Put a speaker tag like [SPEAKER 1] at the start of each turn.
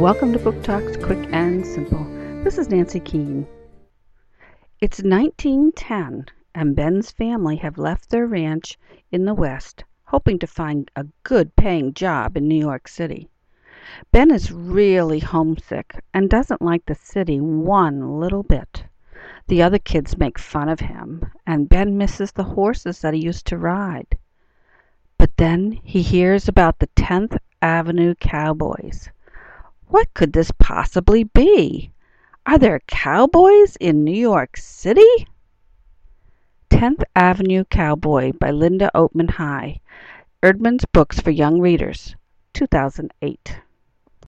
[SPEAKER 1] Welcome to Book Talks Quick and Simple. This is Nancy Keane. It's 1910, and Ben's family have left their ranch in the West, hoping to find a good paying job in New York City. Ben is really homesick and doesn't like the city one little bit. The other kids make fun of him, and Ben misses the horses that he used to ride. But then he hears about the Tenth Avenue Cowboys. What could this possibly be? Are there cowboys in New York City? Tenth Avenue Cowboy by Linda Oatman High. Eerdmans Books for Young Readers, 2008.